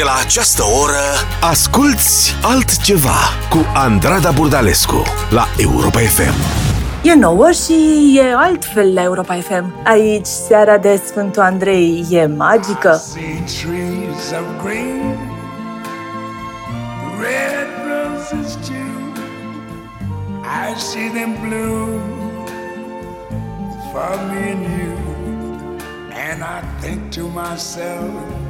De la această oră, asculți altceva cu Andrada Burdalescu la Europa FM. E nouă și e altfel la Europa FM. Aici, seara de Sfântul Andrei e magică. see trees of green, red roses too. I see them bloom for me and you, and I think to myself,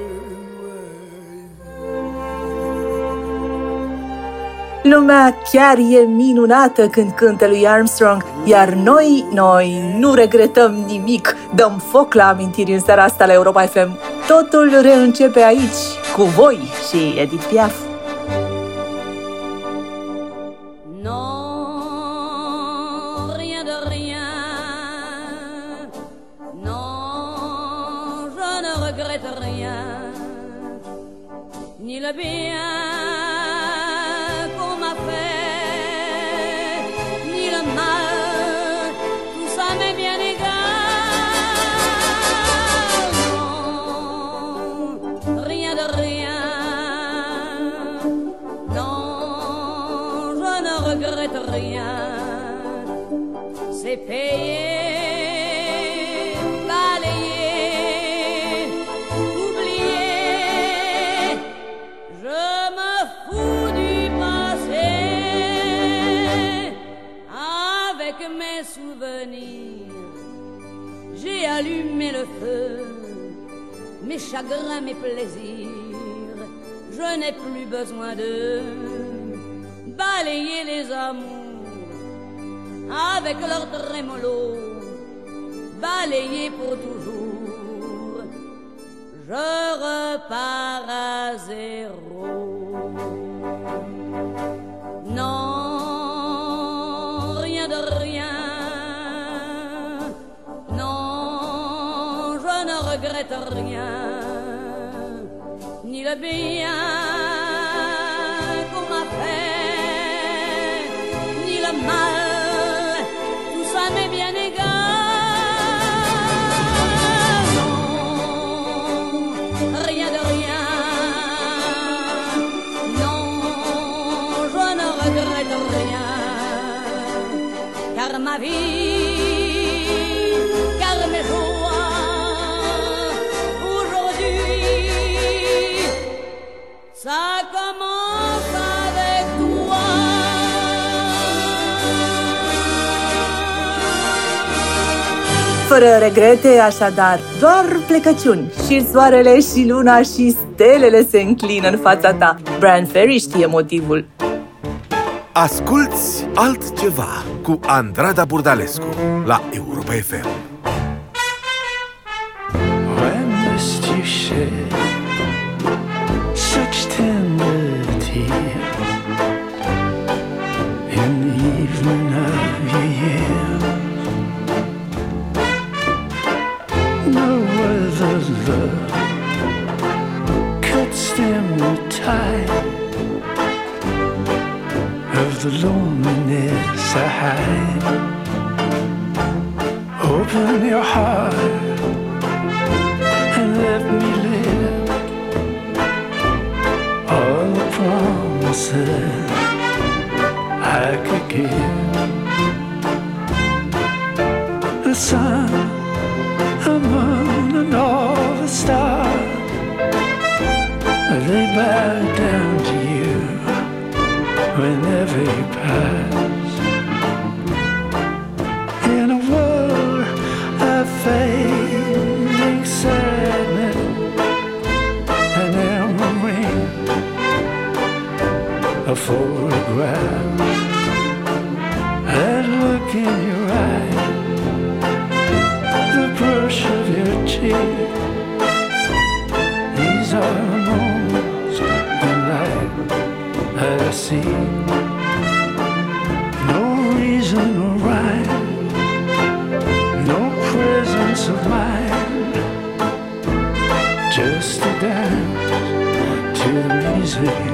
Lumea chiar e minunată când cântă lui Armstrong, iar noi, noi nu regretăm nimic. Dăm foc la amintiri în seara asta la Europa FM. Totul reîncepe aici, cu voi și Edith Piaf. Balayer les amours avec leur trémolo, balayer pour toujours. Je repars à zéro. Non, rien de rien. Non, je ne regrette rien, ni le bien Fără regrete, așadar, doar plecăciuni. Și soarele și luna și stelele se înclină în fața ta. Brian Ferry știe motivul. Asculți altceva cu Andrada Burdalescu la Europa FM. Of the loneliness I hide. Open your heart and let me live all the promises I could give. The sun, whenever you pass. In a world of fading sadness and memory, a photograph, that look in your eye, the brush of your cheek. See. No reason or rhyme, no presence of mind, just a dance to the music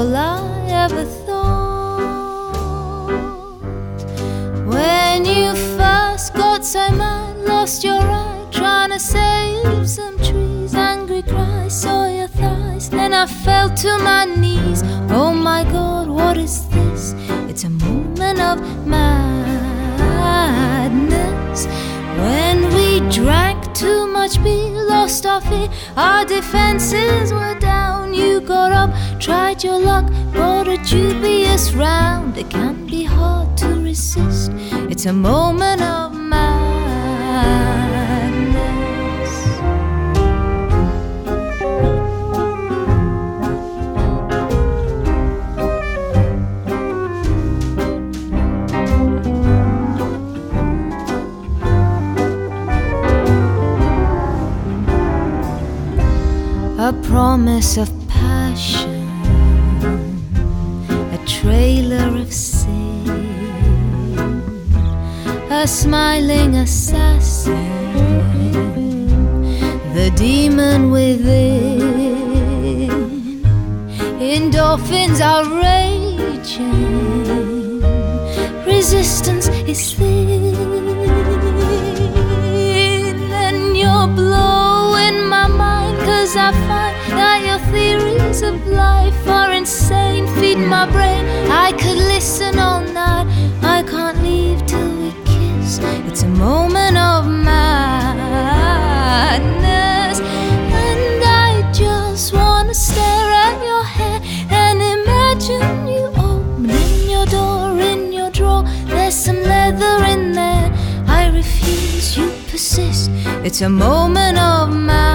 all I ever thought. When you first got so mad, lost your eye, trying to save some trees. Angry cry, saw your thighs, then I fell to my knees. Oh my god, what is this? It's a moment of madness. When we drank too much beer, lost our fear, our defenses were got up, tried your luck, bought a dubious round. It can be hard to resist. It's a moment of madness. A promise of smiling assassin, the demon within. Endorphins are raging, resistance is thin. And you're blowing my mind, cause I find that your theories of life are insane. Feed my brain, I could listen all night. I can't It's a moment of madness.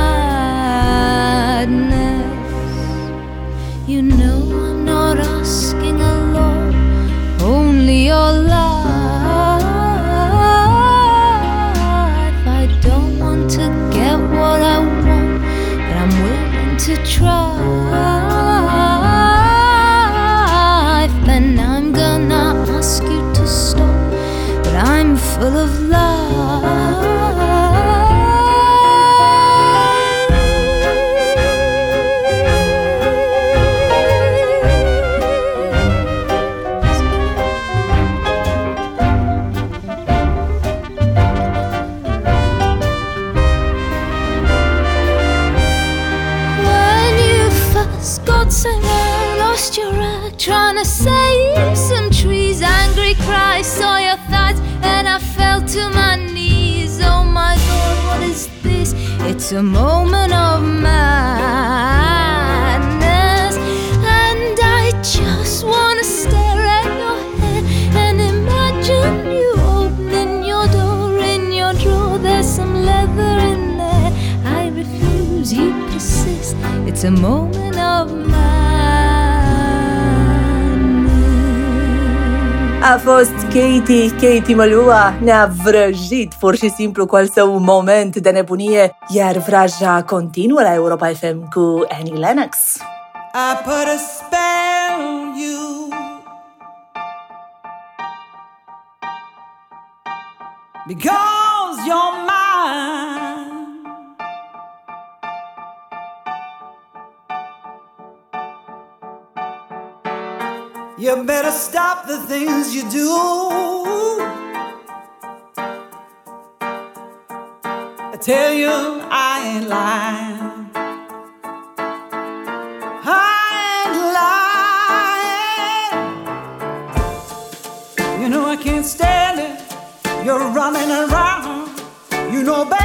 You know I'm not asking a lot, only your life. I don't want to get what I want, but I'm willing to try. It's a moment of madness, and I just wanna stare at your head and imagine you opening your door in your drawer. There's some leather in there. I refuse, you persist. It's a moment of madness. A fost Katie, Katie Mălua ne-a vrăjit pur și simplu cu al său moment de nebunie, iar vraja continuă la Europa FM cu Annie Lennox. I put a spell on you because you're mine. You better stop the things you do. I tell you, I ain't lying. I ain't lying. You know I can't stand it. You're running around. You know better,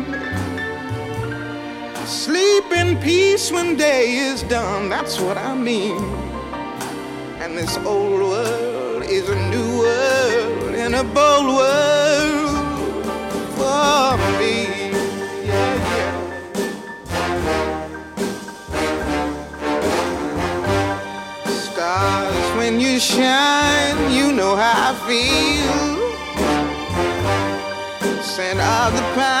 Sleep in peace when day is done, that's what I mean. And this old world is a new world and a bold world for me. Yeah, yeah. Stars, when you shine, you know how I feel. Scent of the pine,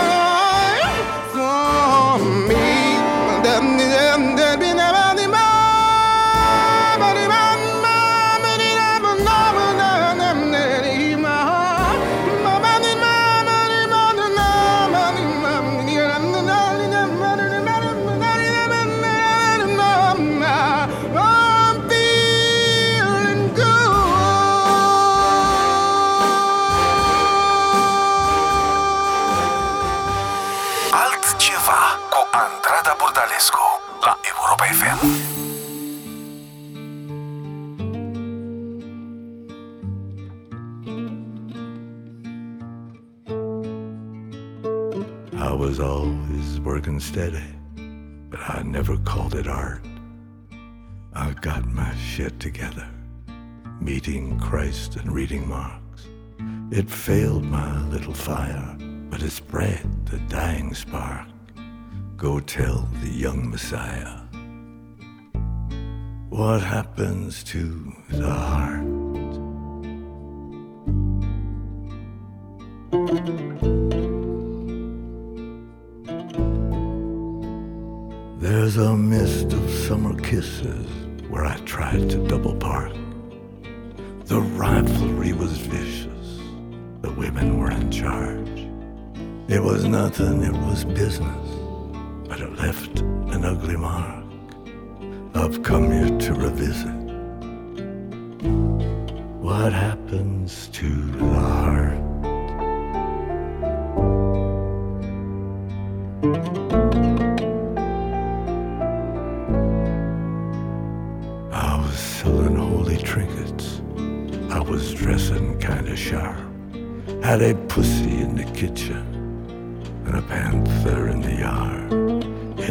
steady, but I never called it art. I got my shit together, meeting Christ and reading Marx. It failed my little fire, but it spread the dying spark. Go tell the young Messiah what happens to the heart. There's a mist of summer kisses where I tried to double park. The rivalry was vicious. The women were in charge. It was nothing, it was business, but it left an ugly mark. I've come here to revisit what happens to the heart. Was dressing kinda sharp. Had a pussy in the kitchen and a panther in the yard.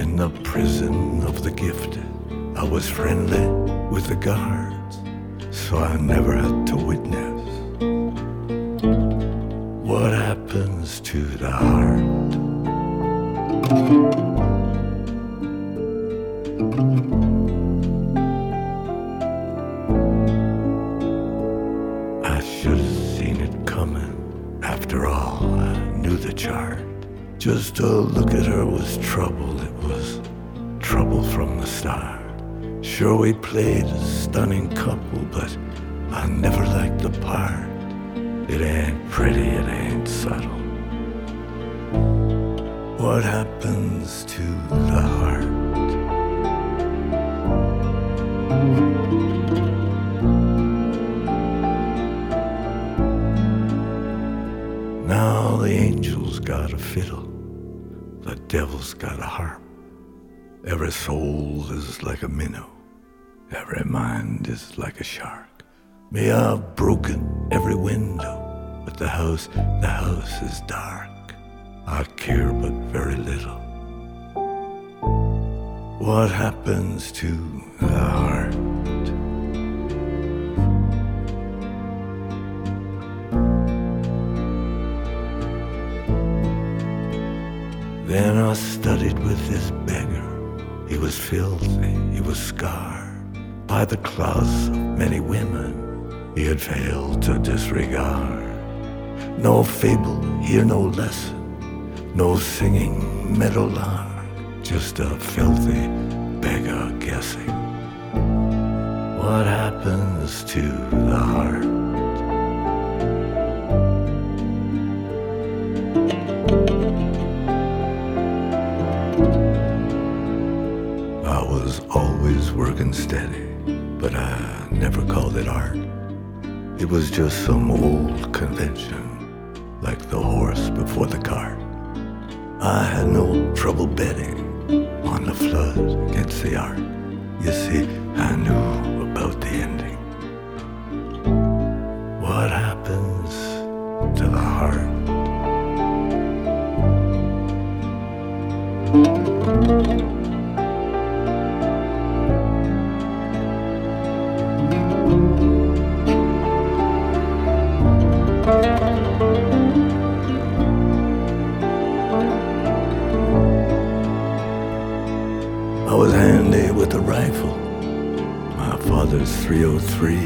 In the prison of the gifted, I was friendly with the guards, so I never had to witness what happens to the heart. To look at her was trouble. It was trouble from the start. Sure, we played a stunning couple, but I never liked the part. It ain't pretty, it ain't subtle. What happens Every soul is like a minnow, every mind is like a shark. May I've broken every window, but the house, the house is dark. I care but very little. What happens to the heart? Then I studied with this beggar. He was filthy, he was scarred by the claws of many women he had failed to disregard. No fable, here no lesson no singing meadowlark, just a filthy beggar guessing. What happens to the heart? But I never called it art. It was just some old convention, like the horse before the cart. I had no trouble betting on the flood against the ark. You see, rifle. My father's 303.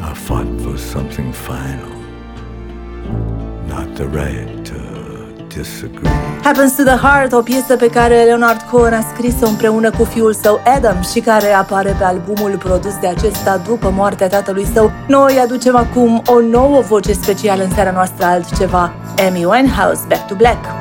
I fought for something final. Not the right to disagree. Happens to the Heart, o piesă pe care Leonard Cohen a scris-o împreună cu fiul său Adam și care apare pe albumul produs de acesta după moartea tatălui său. Noi aducem acum o nouă voce specială în seara noastră altceva. Amy Winehouse, Back to Black.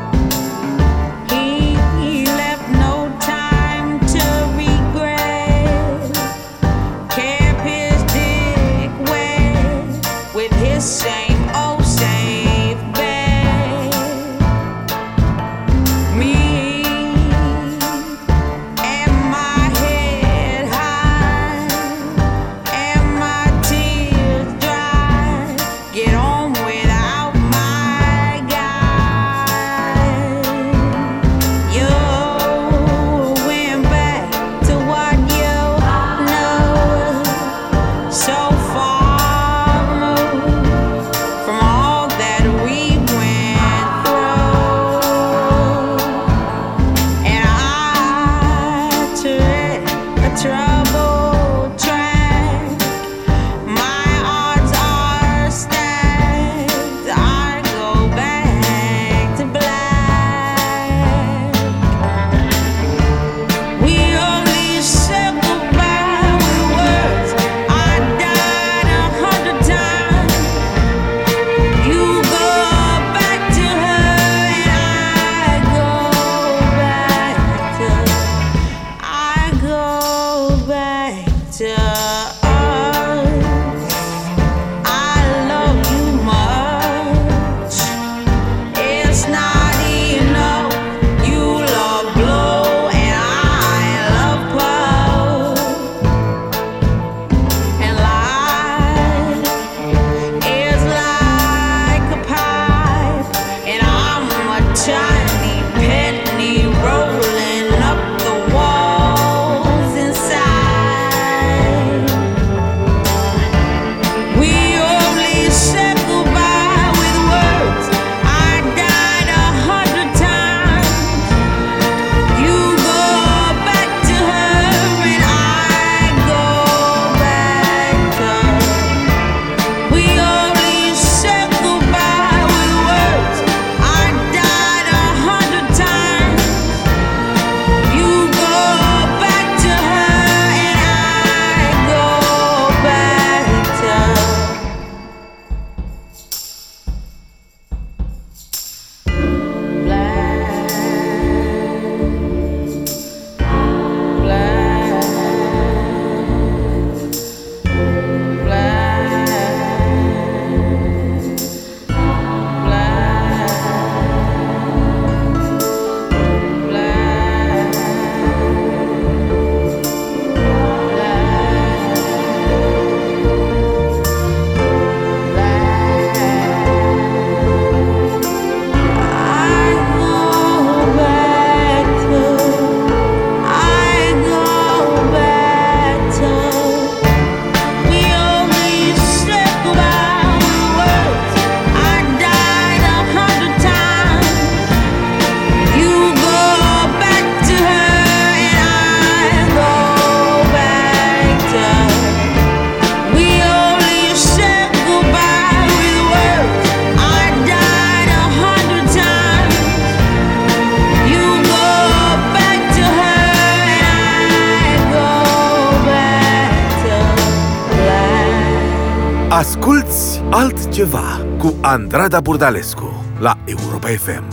Cu Andrada Burdalescu la Europa FM.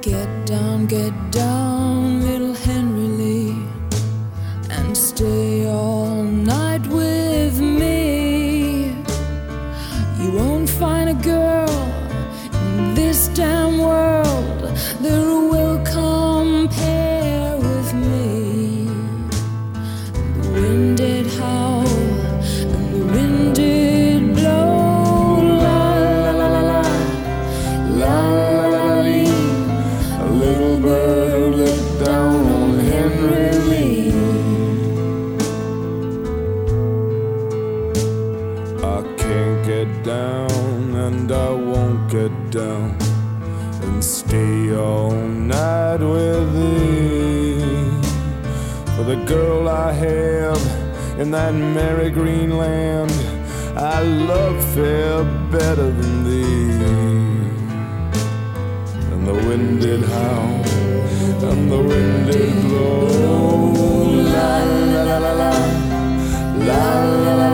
Get down, get down, in that merry green land, I love fair better than thee. And the wind did howl, and the wind did blow. La la la la la, la la la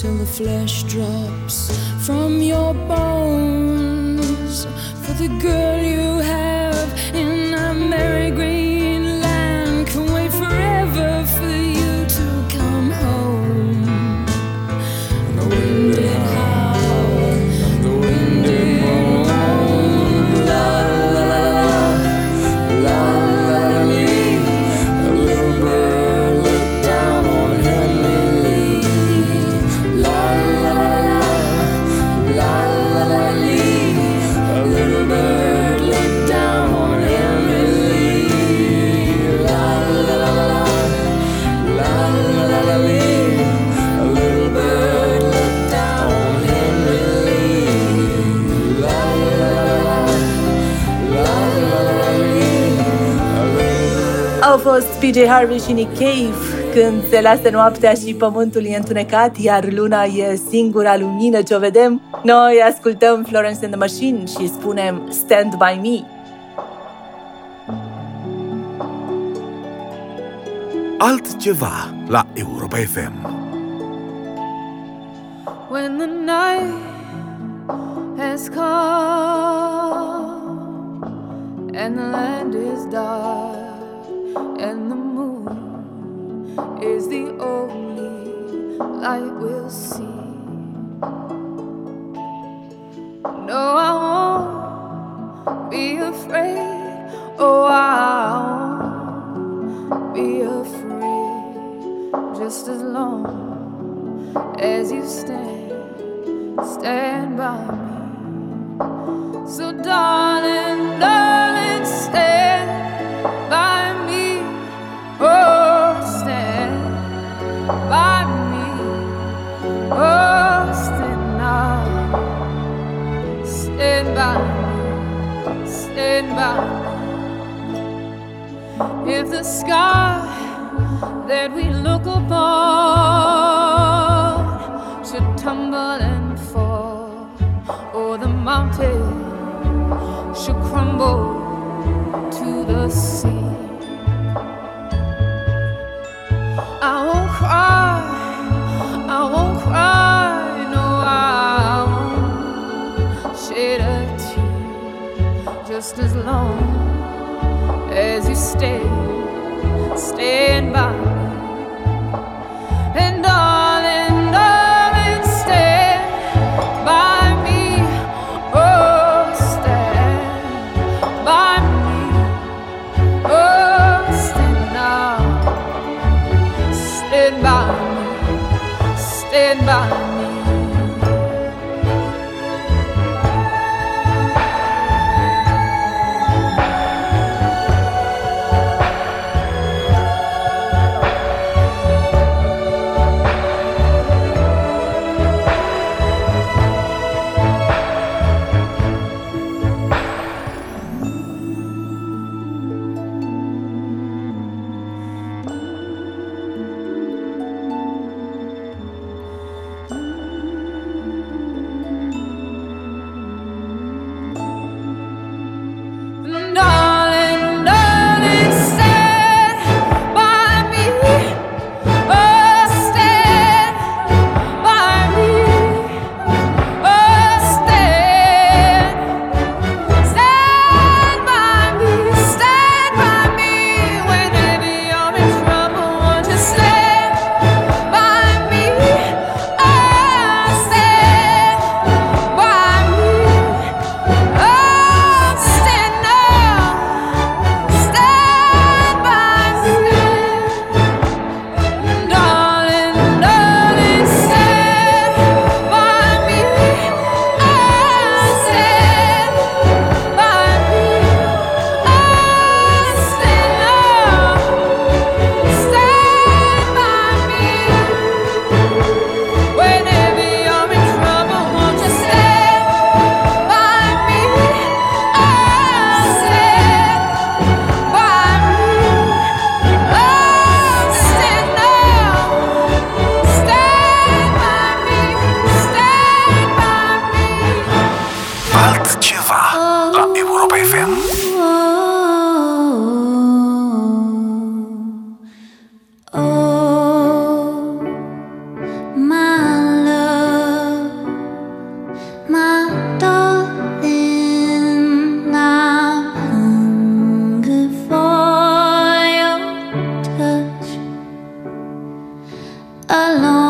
Till the flesh drops from your bones. For the girl you have fost PJ Harvey și Nick Cave când se lasă noaptea și pământul e întunecat, iar luna e singura lumină ce o vedem. Noi ascultăm Florence and the Machine și spunem Stand By Me. Altceva la Europa FM. when the night has come and the land is dark and the moon is the only light we'll see. No, I won't be afraid. Oh, I won't be afraid just as long as you stand, stand by me. So, darling, the sky that we look upon should tumble and fall, or the mountain should crumble to the sea. I won't cry, I won't cry, no, I won't shed a tear just as long as you stay. And war. alone.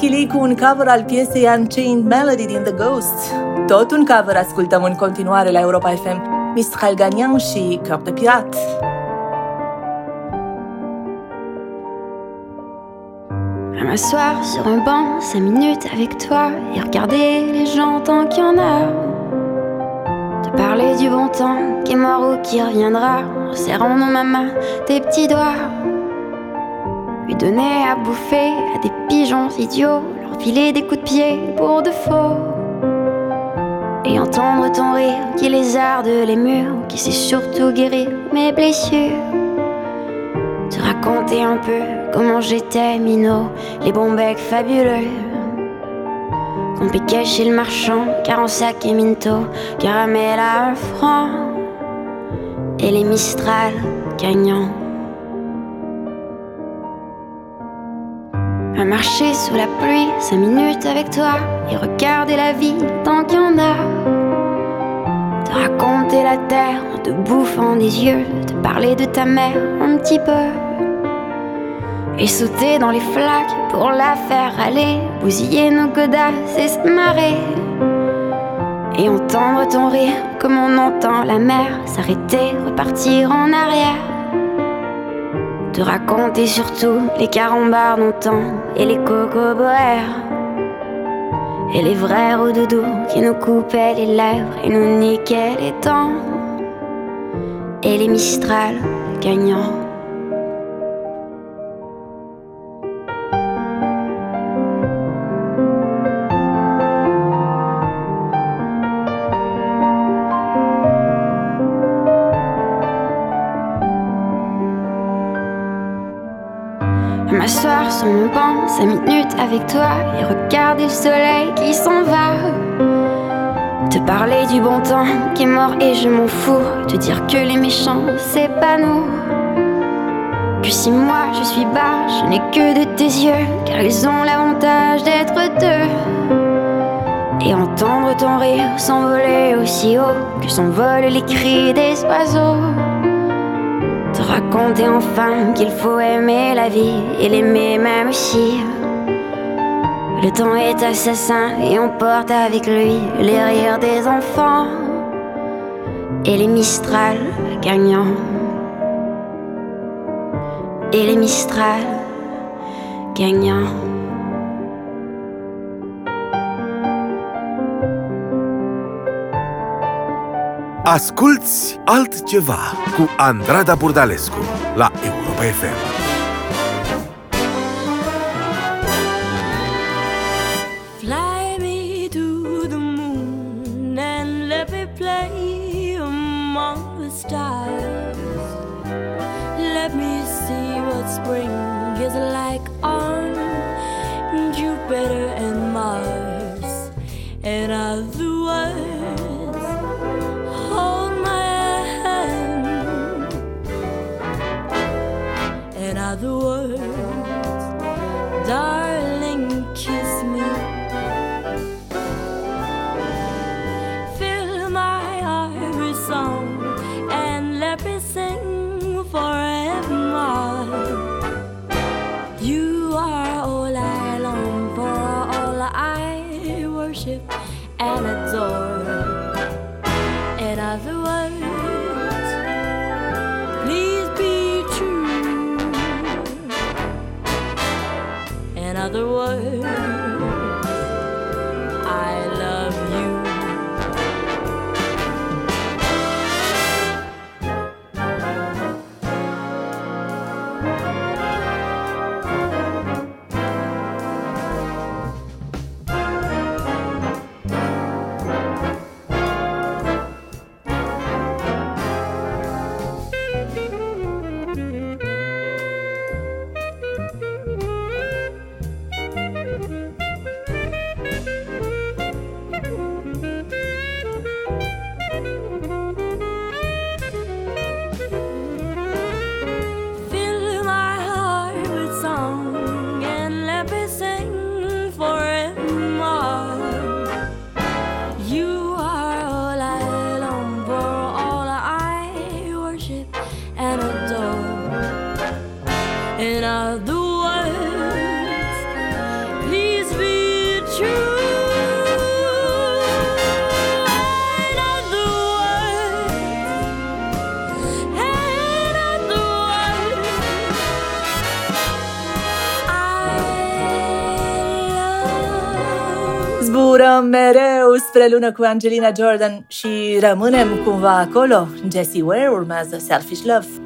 Licky cu un cover al piesei Unchained Melody din The Ghost. Tot un cover ascultăm în continuare la Europa FM. Mistral Gagnan și Cœur de Pirat. À m'asseoir sur un banc, cinq minutes avec toi et regarder les gens tant qu'il y en a. Te parler du bon temps qui est mort ou qui reviendra, en serrant dans ma main tes petits doigts. Donner à bouffer à des pigeons idiots, leur filer des coups de pied pour de faux. Et entendre ton rire qui lézarde les murs, qui sait surtout guérir mes blessures. Te raconter un peu comment j'étais minot, les bons becs fabuleux. Qu'on piquait chez le marchand, car en sac et minto, caramel à un franc. Et les Mistral gagnants. Marcher sous la pluie, cinq minutes avec toi, et regarder la vie tant qu'il y en a. Te raconter la terre en te bouffant des yeux, te parler de ta mère un petit peu. Et sauter dans les flaques pour la faire aller, bousiller nos godasses et se marrer. Et entendre ton rire comme on entend la mer s'arrêter, repartir en arrière. Te raconter surtout les carambars d'antan et les cocoboères. Et les vrais doudou qui nous coupaient les lèvres et nous niquaient les dents. Et les Mistral gagnants. Sur mon banc, cinq minutes avec toi et regarder le soleil qui s'en va. Te parler du bon temps qui est mort et je m'en fous. Te dire que les méchants, c'est pas nous. Que si moi je suis bas, je n'ai que de tes yeux, car ils ont l'avantage d'être deux. Et entendre ton rire s'envoler aussi haut que s'envolent les cris des oiseaux. Te raconter enfin qu'il faut aimer la vie et l'aimer même si le temps est assassin et on porte avec lui les rires des enfants et les Mistral gagnants. Et les Mistral gagnants. Asculți altceva cu Andrada Burdalescu la Europa FM. Fly me to the moon and let me play among the stars. Let me see what spring is like on Jupiter and Mars. In other In other Sunăm mereu spre lună cu Angelina Jordan și rămânem cumva acolo. Jessie Ware urmează Selfish Love.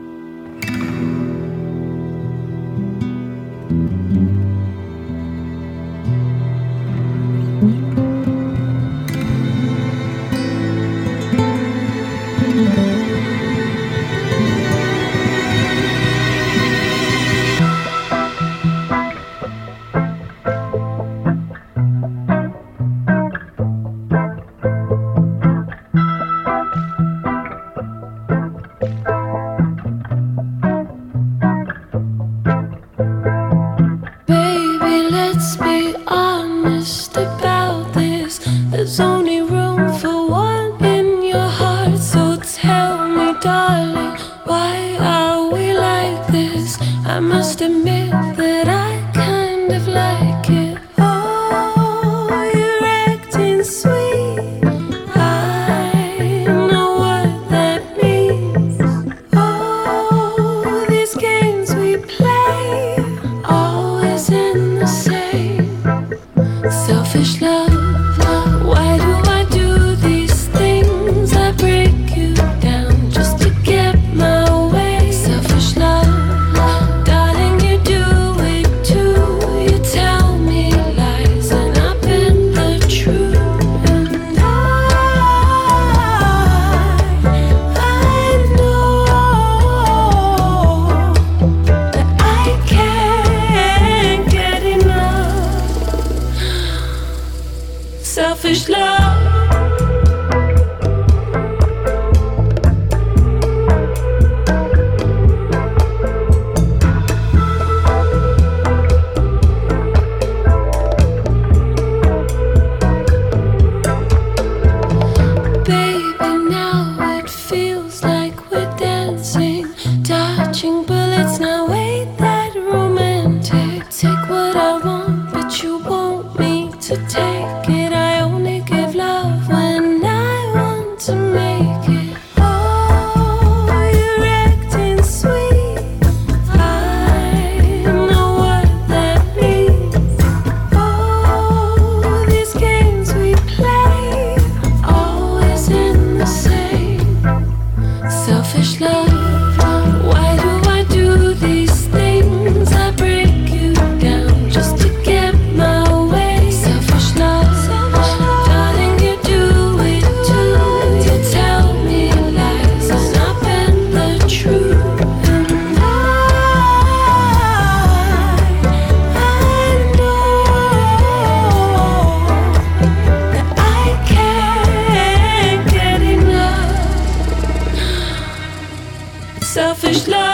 selfish love.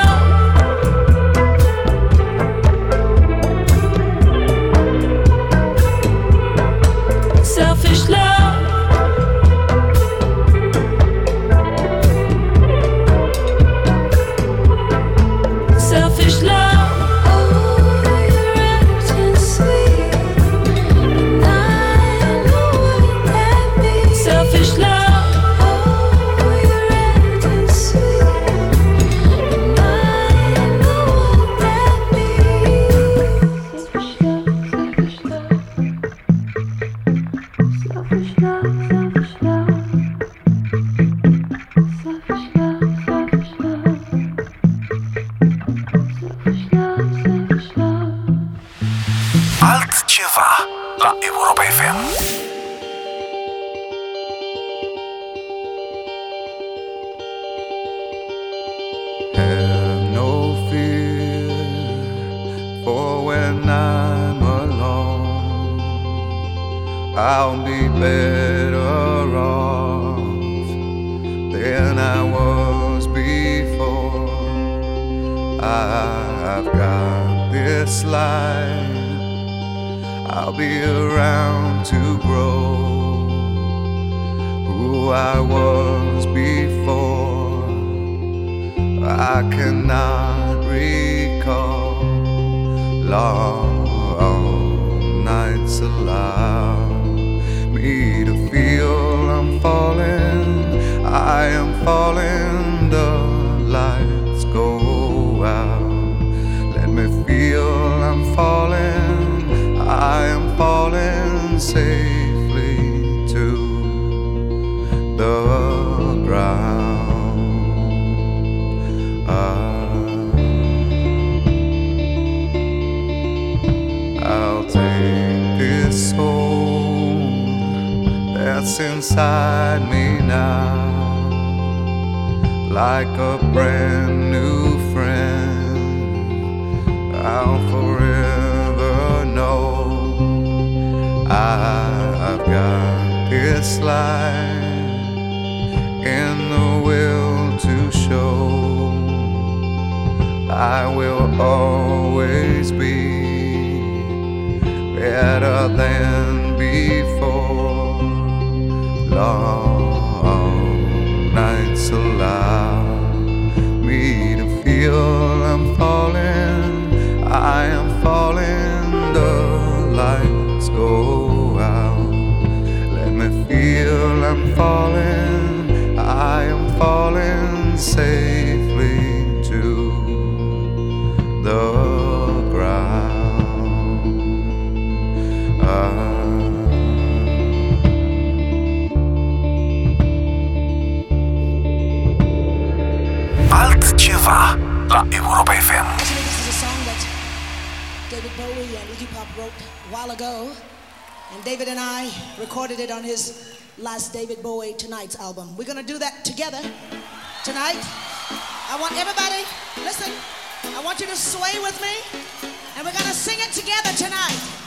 Beside me now, like a brand new friend. I'll forever know I've got this life in the will to show. I will always be better than before. Long nights allow me to feel I'm falling. I am falling. The lights go out. Let me feel I'm falling. I am falling safely Europa FM. Actually, this is a song that David Bowie and Iggy Pop wrote a while ago. And David and I recorded it on his last David Bowie Tonight's album. We're going to do that together tonight. I want everybody, listen, I want you to sway with me. And we're going to sing it together tonight.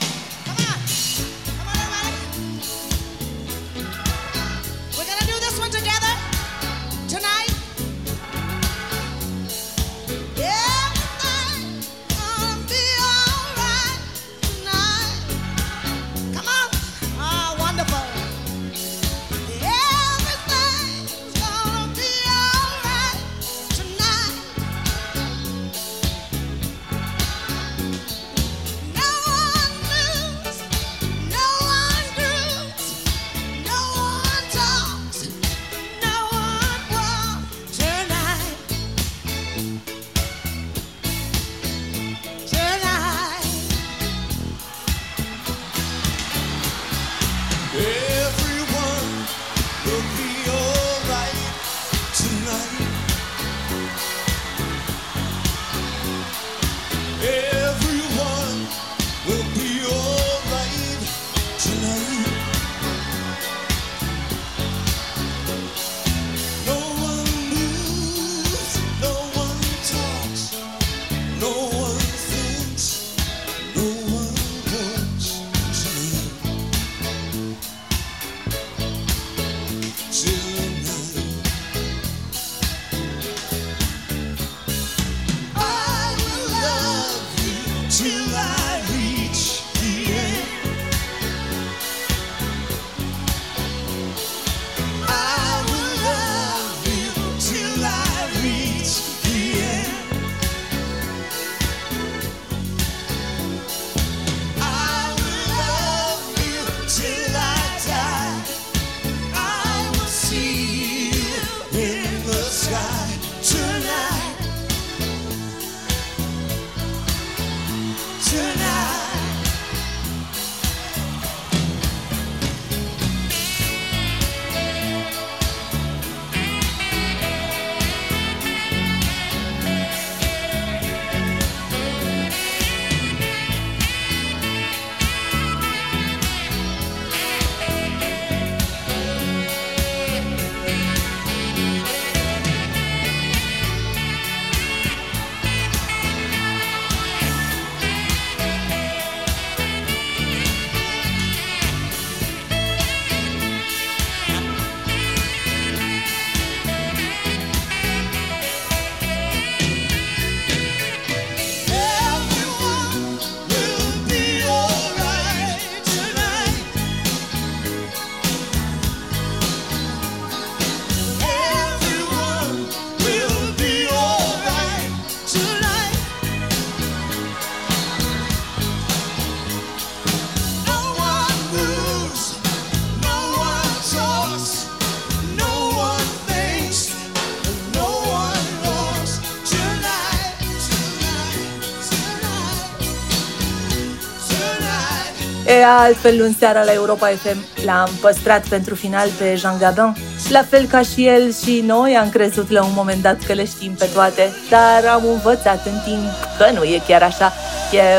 Altfel luni seara la Europa FM l-am păstrat pentru final pe Jean Gabin. La fel ca și el și noi am crezut la un moment dat că le știm pe toate, dar am învățat în timp că nu e chiar așa.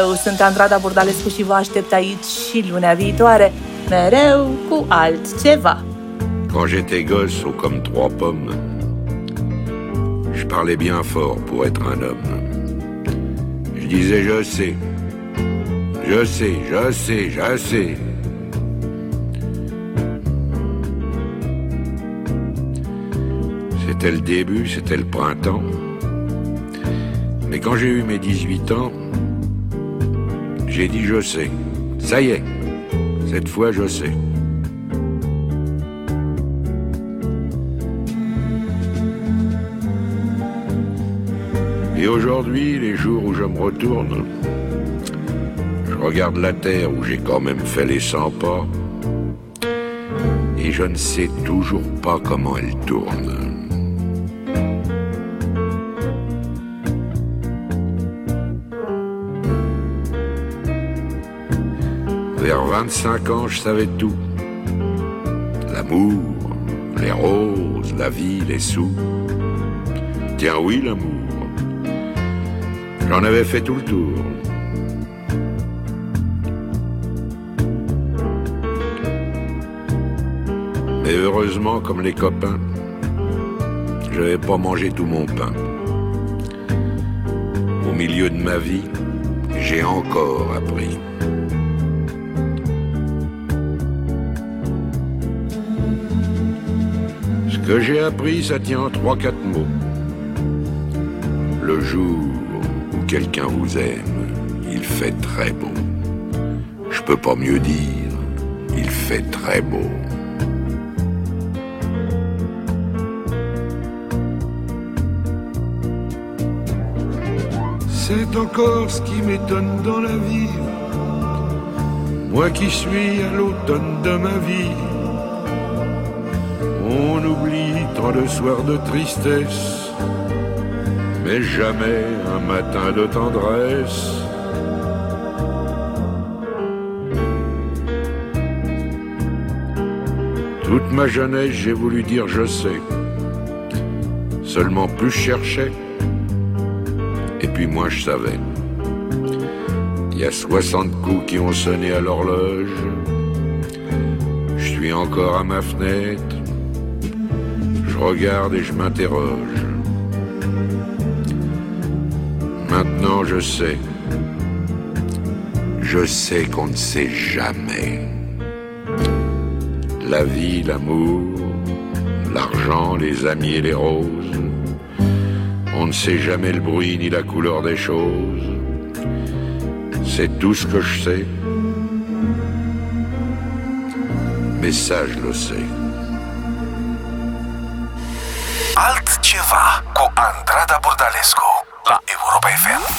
Eu sunt Andrada Burdalescu și vă aștept aici și lunea viitoare, mereu cu altceva. Quand j'étais gosse, au comme trois pommes, je parlais bien fort pour être un homme. Je disais je sais, je sais, je sais, je sais. C'était le début, c'était le printemps. Mais quand j'ai eu mes 18 ans, j'ai dit je sais. Ça y est, cette fois je sais. Et aujourd'hui, les jours où je me retourne, regarde la terre où j'ai quand même fait les 100 pas, et je ne sais toujours pas comment elle tourne. Vers 25 ans, je savais tout. L'amour, les roses, la vie, les sous. Tiens oui, l'amour. J'en avais fait tout le tour. Heureusement, comme les copains, je n'avais pas mangé tout mon pain. Au milieu de ma vie, j'ai encore appris. Ce que j'ai appris, ça tient en trois, quatre mots. Le jour où quelqu'un vous aime, il fait très beau. Je peux pas mieux dire, il fait très beau. C'est encore ce qui m'étonne dans la vie. Moi qui suis à l'automne de ma vie, on oublie tant de soirs de tristesse, mais jamais un matin de tendresse. Toute ma jeunesse, j'ai voulu dire je sais. Seulement plus je cherchais, puis moi je savais. Il y a 60 coups qui ont sonné à l'horloge. Je suis encore à ma fenêtre. Je regarde et je m'interroge. Maintenant je sais. Je sais qu'on ne sait jamais. La vie, l'amour, l'argent, les amis et les roses. On ne sait jamais le bruit ni la couleur des choses. C'est tout ce que je sais. Mais ça, je le sais. Andrada la Europa FM.